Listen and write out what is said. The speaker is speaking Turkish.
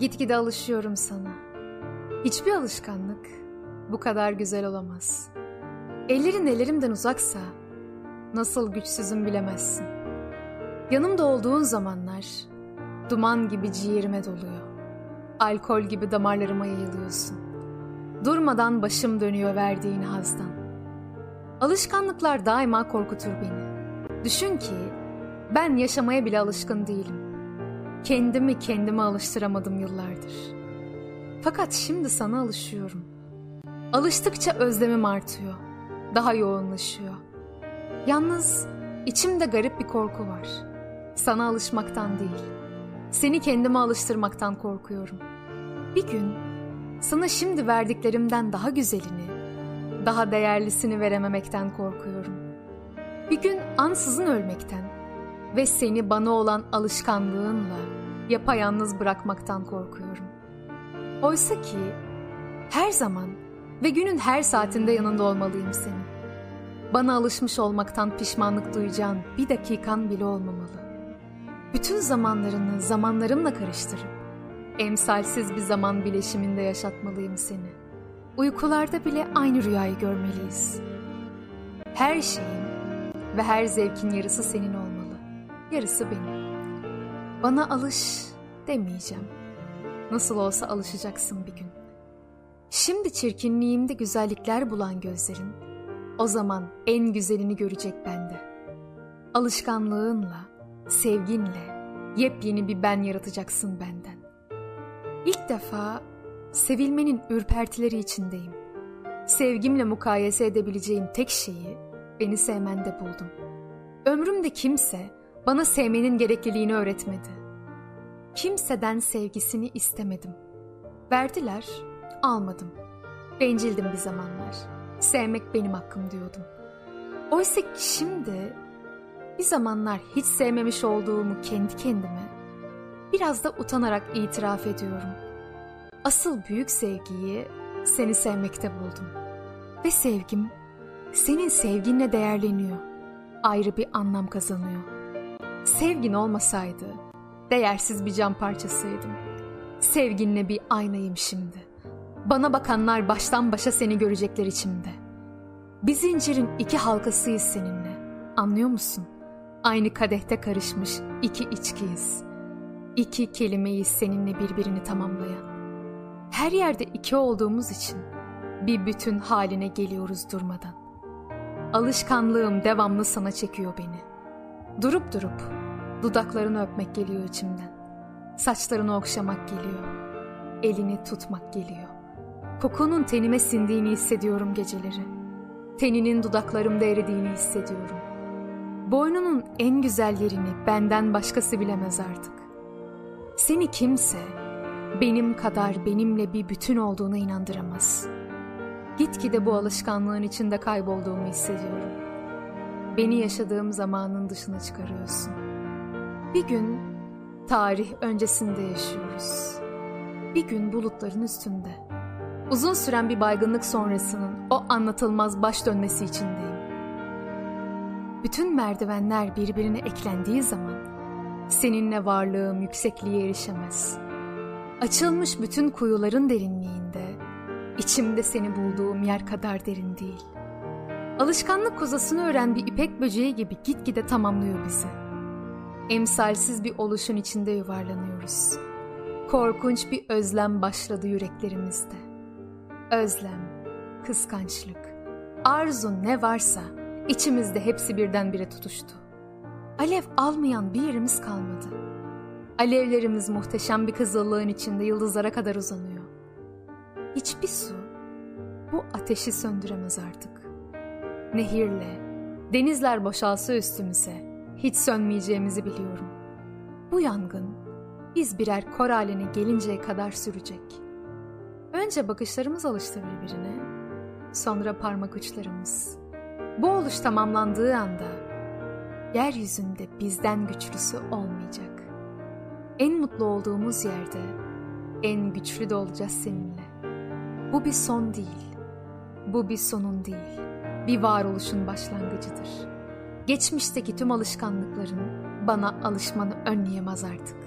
Gitgide alışıyorum sana. Hiçbir alışkanlık bu kadar güzel olamaz. Ellerin ellerimden uzaksa nasıl güçsüzüm bilemezsin. Yanımda olduğun zamanlar duman gibi ciğerime doluyor. Alkol gibi damarlarıma yayılıyorsun. Durmadan başım dönüyor verdiğin hazdan. Alışkanlıklar daima korkutur beni. Düşün ki ben yaşamaya bile alışkın değilim. Kendimi kendime alıştıramadım yıllardır. Fakat şimdi sana alışıyorum. Alıştıkça özlemim artıyor. Daha yoğunlaşıyor. Yalnız içimde garip bir korku var. Sana alışmaktan değil. Seni kendime alıştırmaktan korkuyorum. Bir gün sana şimdi verdiklerimden daha güzelini, daha değerlisini verememekten korkuyorum. Bir gün ansızın ölmekten ve seni bana olan alışkanlığınla yapayalnız bırakmaktan korkuyorum. Oysa ki her zaman ve günün her saatinde yanında olmalıyım senin. Bana alışmış olmaktan pişmanlık duyacağın bir dakikan bile olmamalı. Bütün zamanlarını zamanlarımla karıştırıp emsalsiz bir zaman bileşiminde yaşatmalıyım seni. Uykularda bile aynı rüyayı görmeliyiz. Her şeyin ve her zevkin yarısı senin olmalı. Yarısı benim. Bana alış demeyeceğim. Nasıl olsa alışacaksın bir gün. Şimdi çirkinliğimde güzellikler bulan gözlerin, o zaman en güzelini görecek bende. Alışkanlığınla, sevginle, yepyeni bir ben yaratacaksın benden. İlk defa sevilmenin ürpertileri içindeyim. Sevgimle mukayese edebileceğim tek şeyi beni sevmende buldum. Ömrümde kimse bana sevmenin gerekliliğini öğretmedi. Kimseden sevgisini istemedim. Verdiler, almadım. Bencildim bir zamanlar. Sevmek benim hakkım diyordum. Oysa şimdi bir zamanlar hiç sevmemiş olduğumu kendi kendime biraz da utanarak itiraf ediyorum. Asıl büyük sevgiyi seni sevmekte buldum. Ve sevgim senin sevginle değerleniyor. Ayrı bir anlam kazanıyor. Sevgin olmasaydı değersiz bir cam parçasıydım. Sevginle bir aynayım şimdi. Bana bakanlar baştan başa seni görecekler içimde. Bir zincirin iki halkasıyız seninle. Anlıyor musun? Aynı kadehte karışmış iki içkiyiz. İki kelimeyiz seninle birbirini tamamlayan. Her yerde iki olduğumuz için bir bütün haline geliyoruz durmadan. Alışkanlığım devamlı sana çekiyor beni. Durup durup dudaklarını öpmek geliyor içimden. Saçlarını okşamak geliyor. Elini tutmak geliyor. Kokunun tenime sindiğini hissediyorum geceleri. Teninin dudaklarımda eridiğini hissediyorum. Boynunun en güzel yerini benden başkası bilemez artık. Seni kimse benim kadar benimle bir bütün olduğuna inandıramaz. Gitgide bu alışkanlığın içinde kaybolduğumu hissediyorum. Beni yaşadığım zamanın dışına çıkarıyorsun. Bir gün tarih öncesinde yaşıyoruz. Bir gün bulutların üstünde. Uzun süren bir baygınlık sonrasının o anlatılmaz baş dönmesi içindeyim. Bütün merdivenler birbirine eklendiği zaman seninle varlığım yüksekliğe erişemez. Açılmış bütün kuyuların derinliğinde içimde seni bulduğum yer kadar derin değil. Alışkanlık kozasını öğren bir ipek böceği gibi gitgide tamamlıyor bizi. Emsalsiz bir oluşun içinde yuvarlanıyoruz. Korkunç bir özlem başladı yüreklerimizde. Özlem, kıskançlık, arzu ne varsa içimizde hepsi birdenbire tutuştu. Alev almayan bir yerimiz kalmadı. Alevlerimiz muhteşem bir kızıllığın içinde yıldızlara kadar uzanıyor. Hiçbir su bu ateşi söndüremez artık. Nehirle, denizler boşalsa üstümüze hiç sönmeyeceğimizi biliyorum. Bu yangın biz birer kor haline gelinceye kadar sürecek. Önce bakışlarımız alıştı birbirine, sonra parmak uçlarımız. Bu oluş tamamlandığı anda yeryüzünde bizden güçlüsü olmayacak. En mutlu olduğumuz yerde en güçlü de olacağız seninle. Bu bir son değil. Bu bir sonun değil. Bir varoluşun başlangıcıdır. Geçmişteki tüm alışkanlıkların bana alışmanı önleyemez artık.